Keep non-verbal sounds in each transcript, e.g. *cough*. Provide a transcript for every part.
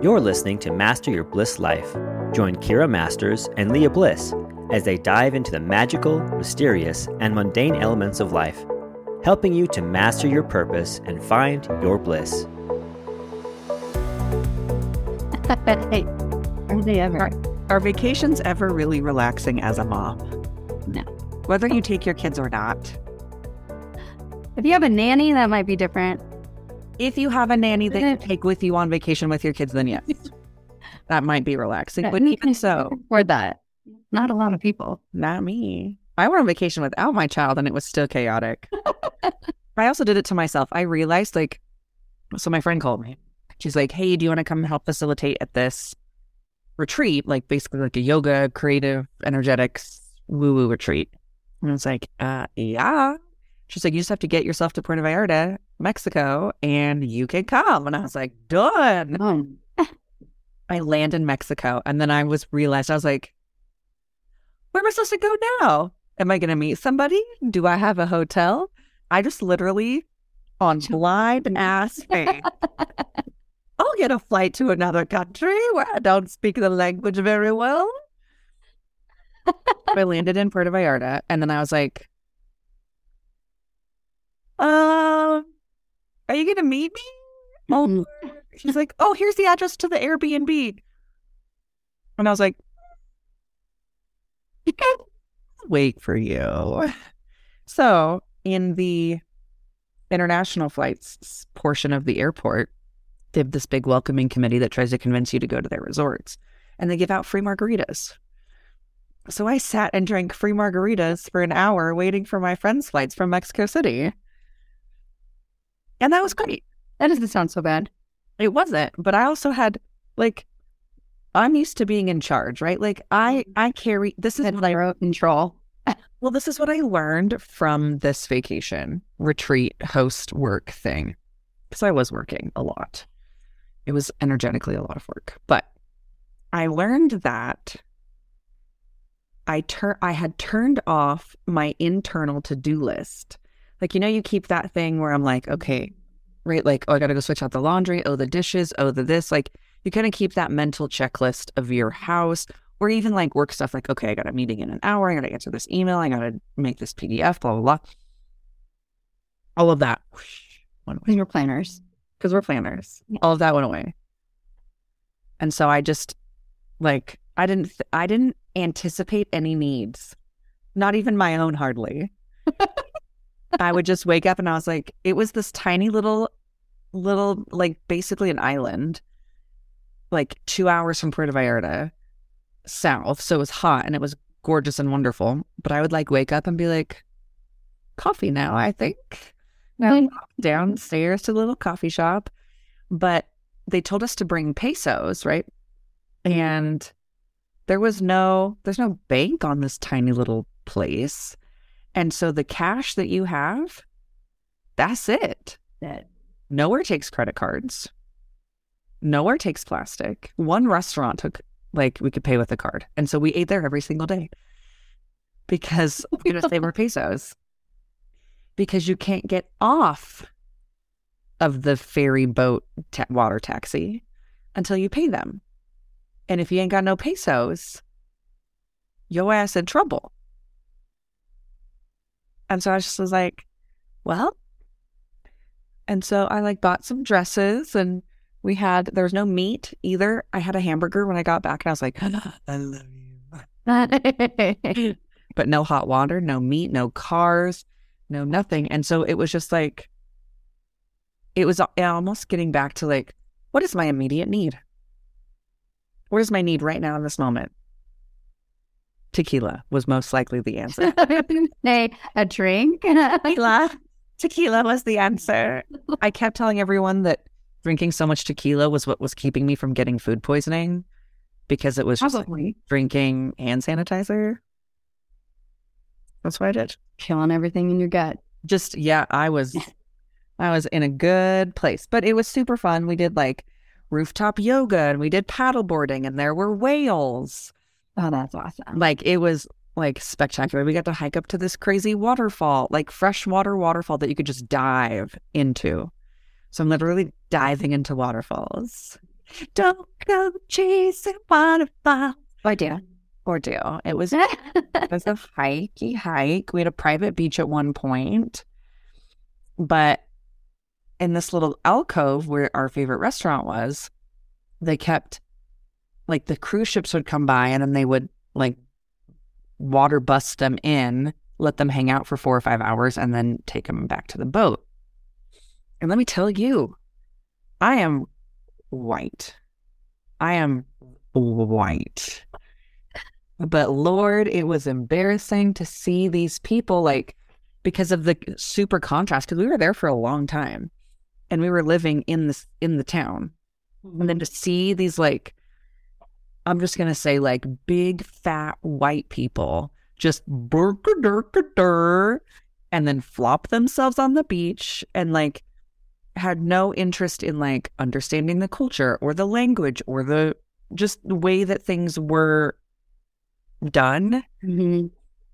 You're listening to Master Your Bliss Life. Join Kiera Masters and Lia Bliss as they dive into the magical, mysterious, and mundane elements of life, helping you to master your purpose and find your bliss. hey, *laughs* are they ever? Are, are vacations ever really relaxing as a mom? No. Whether you take your kids or not. If you have a nanny, that might be different. If you have a nanny that you take with you on vacation with your kids, then yes, *laughs* that might be relaxing. But even so, for that, not a lot of people. Not me. I went on vacation without my child and it was still chaotic. I also did it to myself. I realized, like, so my friend called me. She's like, hey, do you want to come help facilitate at this retreat? Like, basically, like a yoga, creative, energetics, woo woo retreat. And I was like, uh, yeah. She's like, you just have to get yourself to Puerto Vallarta, Mexico, and you can come. And I was like, done. Oh. I land in Mexico. And then I was realized, I was like, where am I supposed to go now? Am I going to meet somebody? Do I have a hotel? I just literally on blind *laughs* ass faith. I'll get a flight to another country where I don't speak the language very well. I landed in Puerto Vallarta and then I was like, um, are you going to meet me? Oh, she's like, oh, here's the address to the Airbnb. And I was like, *laughs* wait for you. So, in the international flights portion of the airport, they have this big welcoming committee that tries to convince you to go to their resorts, and they give out free margaritas. So I sat and drank free margaritas for an hour waiting for my friends' flights from Mexico City. And that was great. That doesn't sound so bad. It wasn't, but I also had like I'm used to being in charge, right? Like I mm-hmm. I carry this is what I zero control. *laughs* well, this is what I learned from this vacation retreat host work thing. Because I was working a lot. It was energetically a lot of work. But I learned that I tur- I had turned off my internal to-do list. Like, you know, you keep that thing where I'm like, okay, right? Like, oh, I gotta go switch out the laundry, oh, the dishes, oh, the this. Like, you kind of keep that mental checklist of your house or even like work stuff like, okay, I got a meeting in an hour. I got to answer this email. I got to make this PDF, blah, blah, blah. All of that whoosh, went away we're planners. because we're planners. Yeah. All of that went away. And so I just like, I didn't, th- I didn't anticipate any needs, not even my own hardly. *laughs* I would just wake up and I was like, it was this tiny little, little, like basically an island, like two hours from Puerto Vallarta south. So it was hot and it was gorgeous and wonderful. But I would like wake up and be like, coffee now, I think. Now downstairs to the little coffee shop. But they told us to bring pesos, right? Mm-hmm. And there was no, there's no bank on this tiny little place. And so the cash that you have, that's it. That Nowhere takes credit cards. Nowhere takes plastic. One restaurant took like we could pay with a card. And so we ate there every single day because *laughs* we just save our pesos. Because you can't get off of the ferry boat ta- water taxi until you pay them. And if you ain't got no pesos, your ass in trouble. And so I just was like, well, and so I like bought some dresses and we had, there was no meat either. I had a hamburger when I got back and I was like, I love you. *laughs* But no hot water, no meat, no cars, no nothing. And so it was just like, it was almost getting back to like, what is my immediate need? What is my need right now in this moment? Tequila was most likely the answer. *laughs* hey, a drink. *laughs* tequila. Tequila was the answer. I kept telling everyone that drinking so much tequila was what was keeping me from getting food poisoning because it was just like drinking hand sanitizer. That's what I did. killing everything in your gut. Just yeah, I was *laughs* I was in a good place. But it was super fun. We did like rooftop yoga and we did paddleboarding and there were whales. Oh, that's awesome. Like it was like spectacular. We got to hike up to this crazy waterfall, like freshwater waterfall that you could just dive into. So I'm literally diving into waterfalls. Don't go chasing waterfalls. Oh, I do. Ordeal. It was *laughs* it was a hikey hike. We had a private beach at one point, but in this little alcove where our favorite restaurant was, they kept like the cruise ships would come by and then they would like water bust them in, let them hang out for four or five hours, and then take them back to the boat. And let me tell you, I am white. I am white. But Lord, it was embarrassing to see these people like because of the super contrast because we were there for a long time and we were living in this in the town. And then to see these like I'm just gonna say like big fat white people just burka and then flop themselves on the beach and like had no interest in like understanding the culture or the language or the just the way that things were done. Mm-hmm.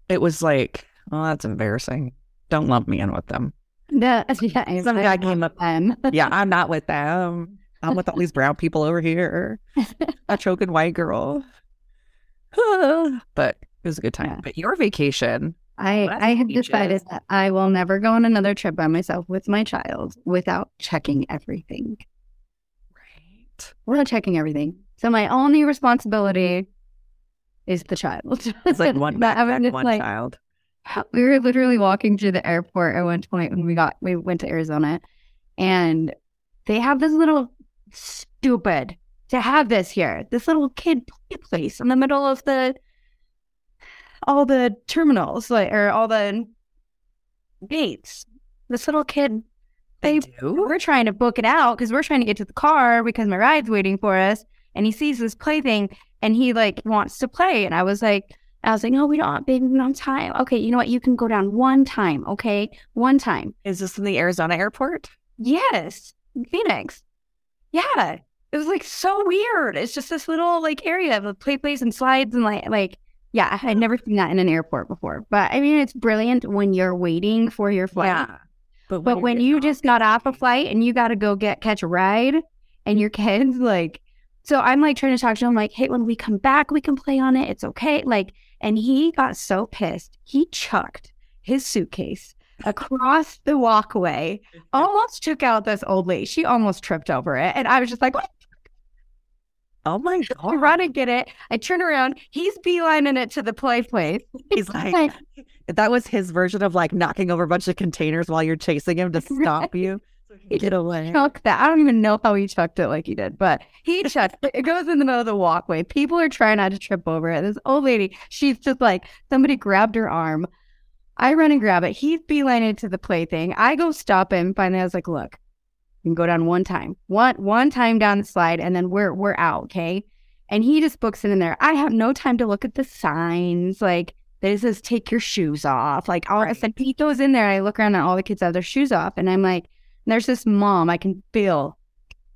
It was like, oh, that's embarrassing. Don't lump me in with them. *laughs* The, yeah, Some guy came up. *laughs* them. Yeah, I'm not with them. I'm with all these brown people over here. *laughs* A choking white girl. *laughs* but it was a good time. Yeah. But your vacation, I, I have beaches. decided that I will never go on another trip by myself with my child without checking everything. right? We're not checking everything. So my only responsibility mm-hmm. is the child. It's like *laughs* one backpack, one like, child. we were literally walking through the airport at one point when we got we went to Arizona and they have this little stupid to have this here, this little kid play place in the middle of the all the terminals, like or all the gates. This little kid They they we're trying to book it out because we're trying to get to the car because my ride's waiting for us. And he sees this plaything and he like wants to play. And I was like, I was like, no, we don't, baby, we don't have time. Okay, you know what? You can go down one time. Okay, one time. Is this in the Arizona airport? Yes, Phoenix. Yeah, it was like so weird. It's just this little like area of play place and slides and like like yeah, I had never seen that in an airport before. But I mean, it's brilliant when you're waiting for your flight. Yeah. But But when you just got off a flight and you got to go get catch a ride, and your kids like, so I'm like trying to talk to him like, hey, when we come back, we can play on it. It's okay. Like, and he got so pissed, he chucked his suitcase across the walkway, mm-hmm. almost took out this old lady. She almost tripped over it, and I was just like, Oh my *laughs* I god. run and get it. I turn around, he's beelining it to the play place. He's *laughs* like that was his version of like knocking over a bunch of containers while you're chasing him to *laughs* stop you. He Get away. chuck that. I don't even know how he chucked it like he did, but he chucked it. It goes in the middle of the walkway. People are trying not to trip over it. This old lady, she's just like, somebody grabbed her arm. I run and grab it. He's beelining to the plaything. I go stop him. Finally, I was like, look, you can go down one time. One one time down the slide, and then we're we're out, okay? And he just books it in there. I have no time to look at the signs. Like this says take your shoes off. Like all I said, he goes in there. I look around and all the kids have their shoes off. And I'm like, there's this mom. I can feel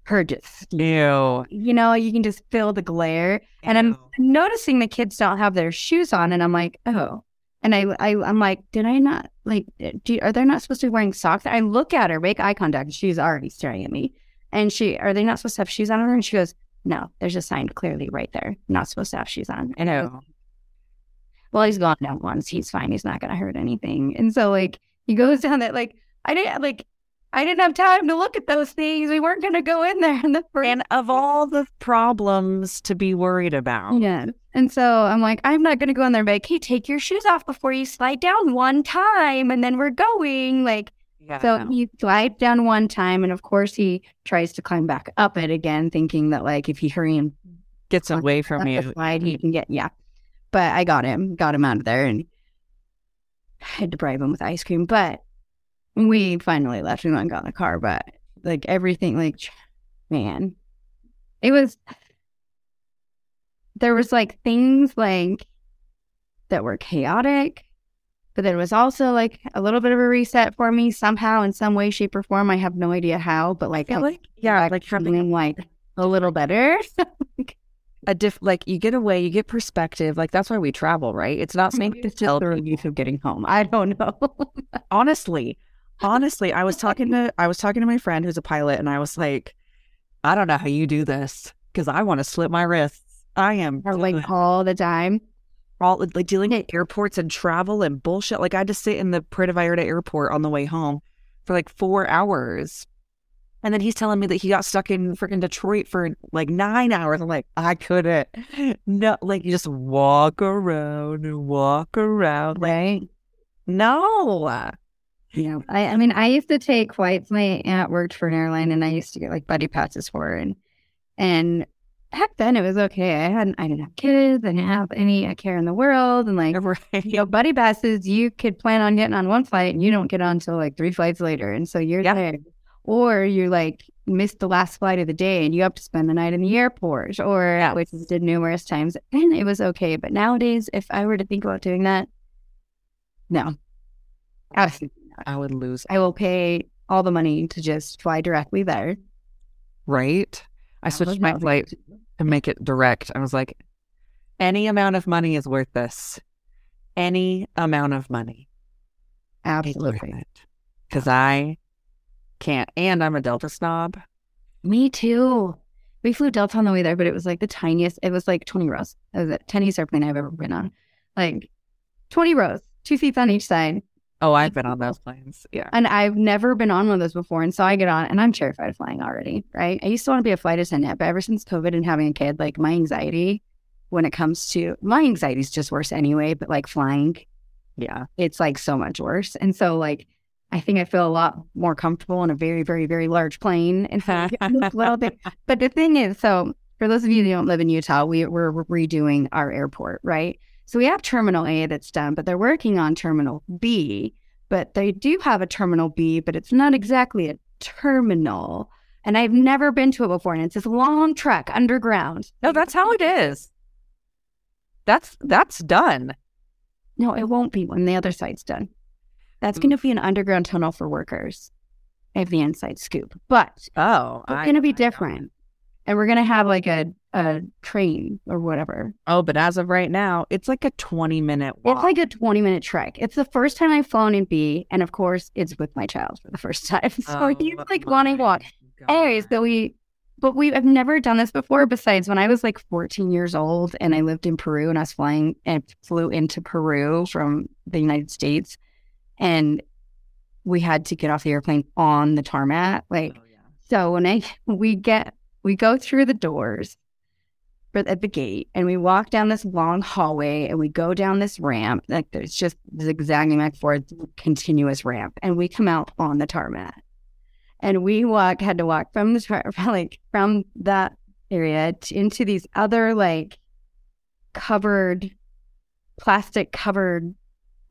her just Ew. you know, you can just feel the glare. And I'm noticing the kids don't have their shoes on, and I'm like, oh. And I, I I'm like, did I not like? Do, are they not supposed to be wearing socks? I look at her, make eye contact, she's already staring at me. And she, are they not supposed to have shoes on her? And she goes, no, there's a sign clearly right there, not supposed to have shoes on. I go, Ew. well, he's gone down once. He's fine. He's not gonna hurt anything. And so like he goes down that like I didn't like I didn't have time to look at those things. We weren't gonna go in there in the first And of all the problems to be worried about, Yeah. And so I'm like, I'm not going to go in there and be like, hey, take your shoes off before you slide down one time. And then we're going. Like, yeah. so he slides down one time. And of course, he tries to climb back up it again, thinking that, like, if he hurry and gets away from you. slide, he can get, yeah. But I got him, got him out of there and I had to bribe him with ice cream. But we finally left. We went and got in the car. But like, everything, like, man, it was there was like things like that were chaotic but there was also like a little bit of a reset for me somehow in some way shape or form i have no idea how but like I'm like yeah, like having like a little better *laughs* a diff like you get away, you get perspective. Like that's why we travel, right? It's not something to tell the relief of getting home *laughs* i don't know honestly honestly i was talking to i was talking to my friend who's a pilot and i was like I don't know how you do this because I want to slip my wrists. I am Or like all the time. all like dealing with airports and travel and bullshit. Like I had to sit in the Puerto Vallarta airport on the way home for like four hours. And then he's telling me that he got stuck in freaking Detroit for like nine hours. I'm like, I couldn't. *laughs* No, like you just walk around and walk around. Like, Right. no. Yeah. I, I mean, I used to take flights. My aunt worked for an airline and I used to get like buddy passes for her. And, and back then it was okay. I hadn't, I didn't have kids. I didn't have any uh, care in the world. And like, *laughs* Right. you know, buddy passes, you could plan on getting on one flight and you don't get on until like three flights later. And so you're Yeah. there. Or you're like missed the last flight of the day and you have to spend the night in the airport or Yes. which did numerous times. And it was okay. But nowadays, if I were to think about doing that, no. Absolutely. I would lose. I will pay all the money to just fly directly there. Right. I switched my flight to make it direct. I was like, any amount of money is worth this. Any amount of money. Absolutely. Because I can't. And I'm a Delta snob. Me too. We flew Delta on the way there, but it was like the tiniest. It was like 20 rows. It was the tiniest airplane I've ever been on. Like 20 rows, two seats on each side. Oh, I've been on those planes. Yeah. And I've never been on one of those before. And so I get on and I'm terrified of flying already, right? I used to want to be a flight attendant, but ever since COVID and having a kid, like my anxiety when it comes to my anxiety is just worse anyway, but like flying, Yeah. it's like so much worse. And so like I think I feel a lot more comfortable in a very, very, very large plane. And so *laughs* little bit. But the thing is, so for those of you who mm-hmm. don't live in Utah, we, we're redoing our airport, right? So we have Terminal A that's done, but they're working on Terminal B. But they do have a Terminal B, but it's not exactly a terminal. And I've never been to it before. And it's this long trek underground. No, that's how it is. That's that's done. No, it won't be when the other side's done. That's going to be an underground tunnel for workers. I have the inside scoop, but Oh, it's going to be different. And we're going to have like a, a train or whatever. Oh, but as of right now, it's like a 20 minute walk. It's like a 20 minute trek. It's the first time I've flown in B. And of course, it's with my child for the first time. *laughs* So Oh, he's like wanting to walk. Anyways, so we, but we have never done this before. Besides, when I was like 14 years old and I lived in Peru and I was flying and flew into Peru from the United States, and we had to get off the airplane on the tarmac. Like, Oh, yeah. so when I *laughs* we get we go through the doors at the gate and we walk down this long hallway and we go down this ramp. Like there's just zigzagging back forth, continuous ramp, and we come out on the tarmac. And we walk had to walk from the tar- *laughs* like from that area into these other like covered plastic covered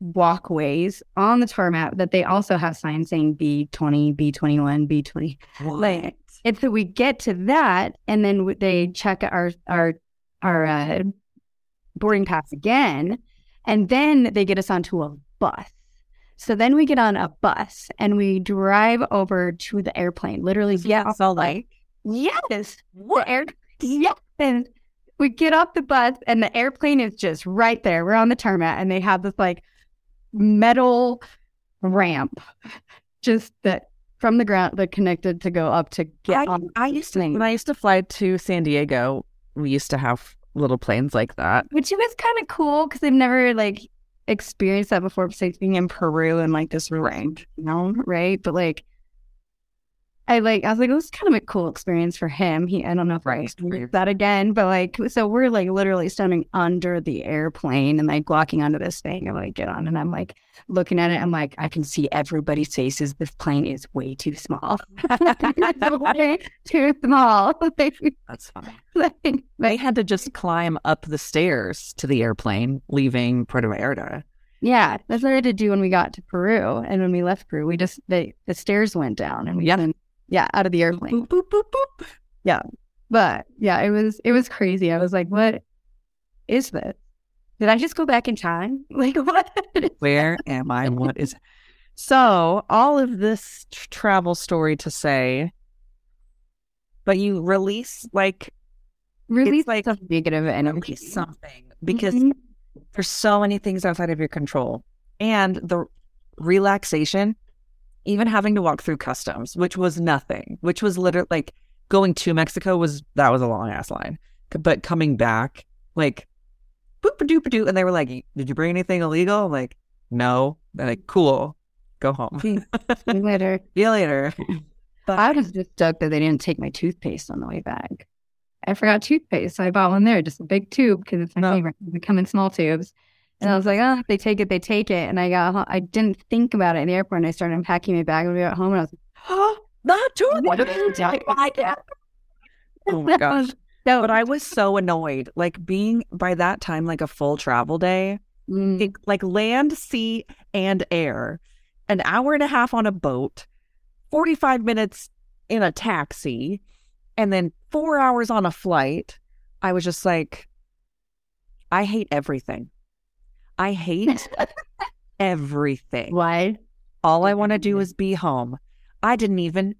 walkways on the tarmac that they also have signs saying B20, B21, B20. Like, and so we get to that, and then they check our our our uh, boarding pass again, and then they get us onto a bus. So then we get on a bus and we drive over to the airplane. Literally, off. so like Yes, the air. Yes, and we get off the bus, and the airplane is just right there. We're on the tarmac, and they have this like metal ramp, just that from the ground that connected to go up to get I, on. I used to when I used to fly to San Diego, we used to have little planes like that. which was kind of cool because I've never like experienced that before besides being in Peru and like this range, you know, right? But like I like I was like, it was kind of a cool experience for him. He I don't know if I Right. experienced that again, but like so we're like literally standing under the airplane and like walking onto this thing and like get on and I'm like looking at it, I'm like, I can see everybody's faces. This plane is way too small. Oh. *laughs* way too small. *laughs* That's fine. like, They had to just climb up the stairs to the airplane leaving Puerto Vallarta. Yeah, that's what I had to do when we got to Peru, and when we left Peru, we just the the stairs went down, and we Yeah. Yeah, out of the airplane. Boop, boop, boop, boop. Yeah. But yeah, it was it was crazy. I was like, what is this? Did I just go back in time? *laughs* Like what? Where am I? What is *laughs* so all of this tr- travel story to say, but you release like Release like- some negative energy. something because Mhm. there's so many things outside of your control and the relaxation even having to walk through customs which was nothing which was literally like going to Mexico was that was a long ass line, but coming back like boop a doop a doo, and they were like, "Did you bring anything illegal?" I'm like, "No." They're like, "Cool, go home. See Later. *laughs* you later." But I was just stoked that they didn't take my toothpaste on the way back. I forgot toothpaste, so I bought one there, just a big tube because it's my No. favorite. They come in small tubes. And I was like, oh, if they take it, they take it. And I got, ho- I didn't think about it in the airport. And I started unpacking my bag when we got home. And I was like, Not what did *laughs* my dad? Oh my gosh. No, But I was so annoyed. Like being by that time, like a full travel day, Mm, it- like land, sea, and air, an hour and a half on a boat, 45 minutes in a taxi, and then four hours on a flight. I was just like, I hate everything. I hate *laughs* everything. why? All I want to do is be home. I didn't even,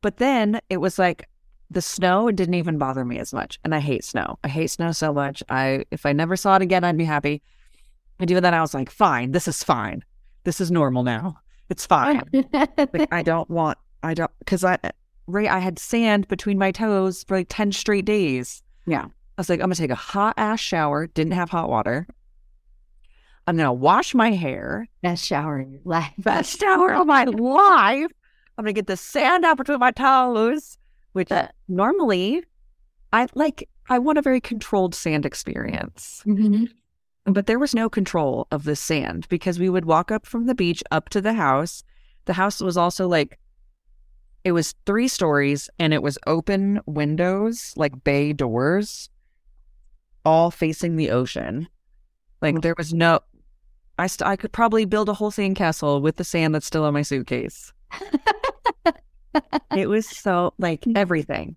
but then it was like the snow didn't even bother me as much. And I hate snow. I hate snow so much. I, if I never saw it again, I'd be happy. And even then, I was like, fine, this is fine. This is normal now. It's *laughs* fine. like, I don't want, I don't, because I, right, I had sand between my toes for like 10 straight days. Yeah. I was like, I'm going to take a hot ass shower. Didn't have hot water. I'm going to wash my hair Best shower in your life. best *laughs* shower of my life. I'm gonna get the sand out between my toes, which Uh. normally I like. I want a very controlled sand experience, Mhm. but there was no control of the sand because we would walk up from the beach up to the house. The house was also like it was three stories and it was open windows, like bay doors, all facing the ocean. Like there was no. I st- I could probably build a whole sandcastle with the sand that's still in my suitcase. it was *laughs* so like mm. everything.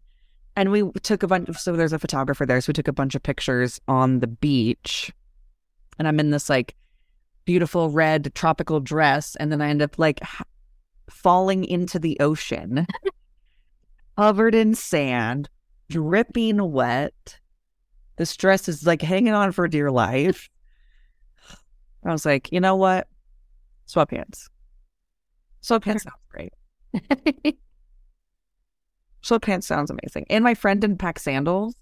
And we took a bunch of so there's a photographer there, so we took a bunch of pictures on the beach. And I'm in this like beautiful red tropical dress, and then I end up like h- falling into the ocean, *laughs* covered in sand, dripping wet. This dress is like hanging on for dear life. I was like, you know what? Sweatpants. Sweatpants sounds great. Sweatpants sounds amazing. And my friend didn't pack sandals.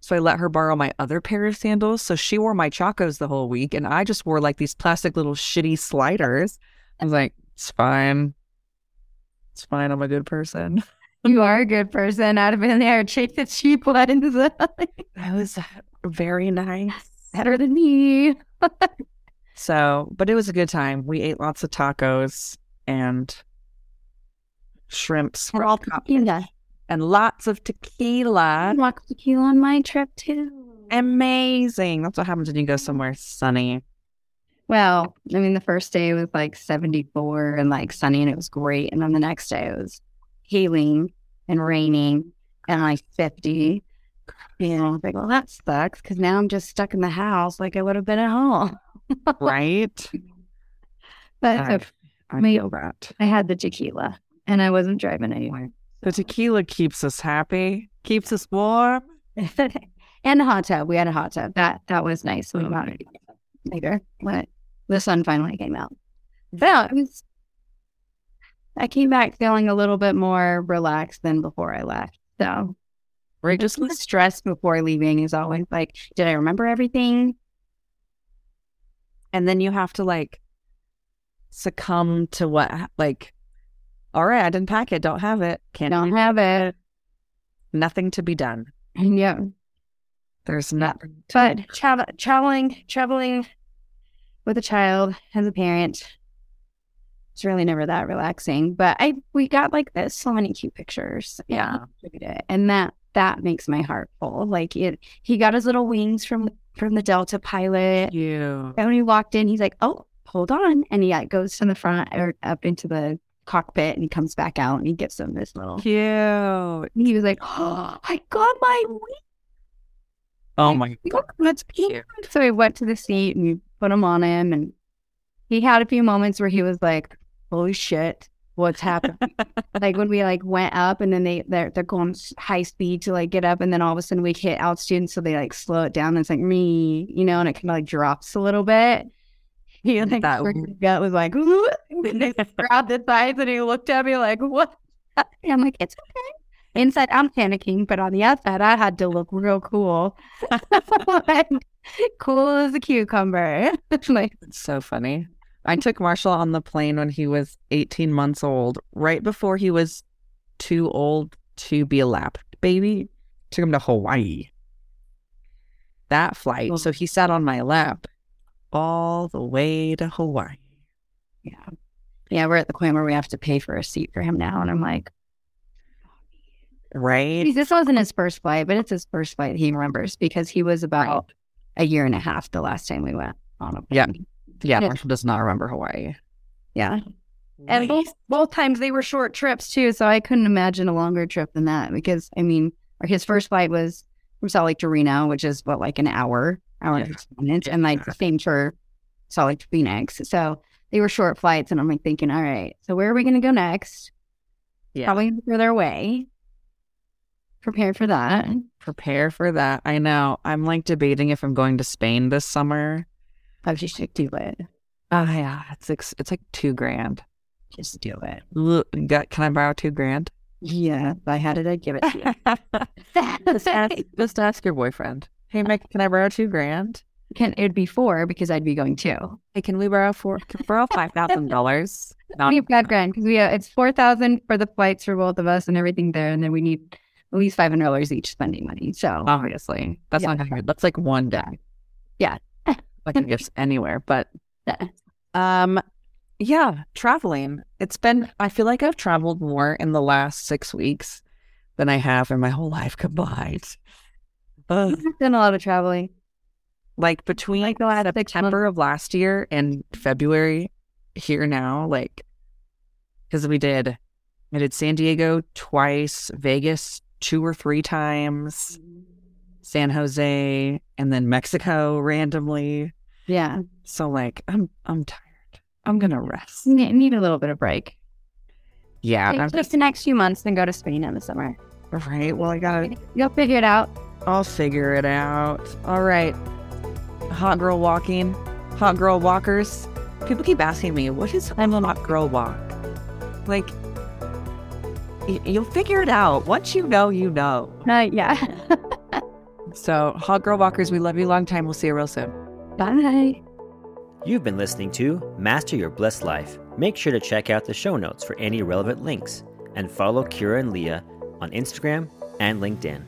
So I let her borrow my other pair of sandals. So she wore my chacos the whole week. And I just wore like these plastic little shitty sliders. I was like, it's fine. It's fine. I'm a good person. *laughs* you are a good person. I'd have been there, chase the cheap ones. That was very nice. Better than me. *laughs* So, but it was a good time. We ate lots of tacos and shrimps We're all tequila. and lots of tequila. I walked tequila on my trip too. Amazing. That's what happens when you go somewhere sunny. Well, I mean, the first day was like 74 and like sunny and it was great. And then the next day it was hailing and raining and like 50. You know, I was like, well, that sucks because now I'm just stuck in the house like I would have been at home. Right? *laughs* But I, I Me- feel that. I had the tequila and I wasn't driving anywhere. The tequila keeps us happy, keeps us warm. *laughs* and a hot tub. We had a hot tub. That that was nice. We got it later when it, the sun finally came out. But it was. I came back feeling a little bit more relaxed than before I left. So, Right? just Just the stress before leaving is always like, did I remember everything? And then you have to like succumb to what like all right, I didn't pack it, don't have it. Can't Don't have it. nothing to be done. Yeah, There's nothing to but tra- traveling, traveling with a child as a parent, it's really never that relaxing. But I, we got like this, so many cute pictures. Yeah. and that that makes my heart full. Like it, he got his little wings from from the Delta pilot. Yeah. And when he walked in, he's like, "Oh, hold on," and he like, goes to the front or up into the cockpit, and he comes back out, and he gives him this little. Cute. And he was like, "Oh, I got my wings." Oh my God. that's cute. So he went to the seat and we put him on him, and he had a few moments where he was like, "Holy shit, what's happening?" like when we like went up, and then they they're they're going high speed to like get up, and then all of a sudden we hit altitude, so they like slow it down. And it's like me, you know, and it kind of like drops a little bit. *laughs* He like That- gut was like, "Ooh," and they *laughs* grabbed the sides, and he looked at me like, "What?" And *laughs* I'm like, "It's okay." Inside, I'm panicking, but on the outside, I had to look real cool. cool as a cucumber. like, It's so funny. I took Marshall on the plane when he was 18 months old, right before he was too old to be a lap baby. Took him to Hawaii. That flight. So he sat on my lap all the way to Hawaii. yeah. Yeah, we're at the point where we have to pay for a seat for him now. And I'm like, Right? this wasn't his first flight, but it's his first flight he remembers because he was about a year and a half the last time we went on a plane. Yeah, Yeah. Marshall does not remember Hawaii. Yeah. And both both times they were short trips too, so I couldn't imagine a longer trip than that because I mean, his first flight was from Salt Lake to Reno, which is what like an hour, hour and Yeah. 15 minutes, and like the same for Salt Lake to Phoenix. So they were short flights, and I'm like thinking, all right, so where are we going to go next? Yeah. Probably further away. Prepare for that. Prepare for that. I know. I'm like debating if I'm going to Spain this summer. I just do it. Oh yeah, it's like, it's like two grand. Just do it. Look, got- Can I borrow two grand? Yeah, if I had it, I'd give it to you. *laughs* just, ask, just ask your boyfriend. Hey, Mike, can I borrow two grand? Can it'd be four because I'd be going too. Hey, can we borrow four? Can we borrow five thousand dollars? *laughs* we have five grand because we have, it's four thousand for the flights for both of us and everything there, and then we need at least five hundred dollars each spending money. So obviously that's Yeah. not gonna. That's like one day. Yeah. Like gifts anywhere, but Yeah. um, yeah, traveling. It's been. I feel like I've traveled more in the last six weeks than I have in my whole life *laughs* combined. Ugh. I've done a lot of traveling. like between Like the last September of last year and February here now, like because we did, I did San Diego twice, Vegas two or three times, San Jose, and then Mexico randomly. Yeah, So like, I'm I'm tired. I'm gonna rest. need, need a little bit of break. Yeah, Take just the next few months, then go to Spain in the summer. right. Well, I gotta. You'll figure it out. I'll figure it out. All right. Hot girl walking, hot girl walkers. People keep asking me, what is I'm a hot girl walk? Like, y- you'll figure it out. Once you know, you know. Uh, yeah. *laughs* So, hot girl walkers, we love you long time. We'll see you real soon. Bye. You've been listening to Master Your Bliss Life. Make sure to check out the show notes for any relevant links and follow Kiera and Lia on Instagram and LinkedIn.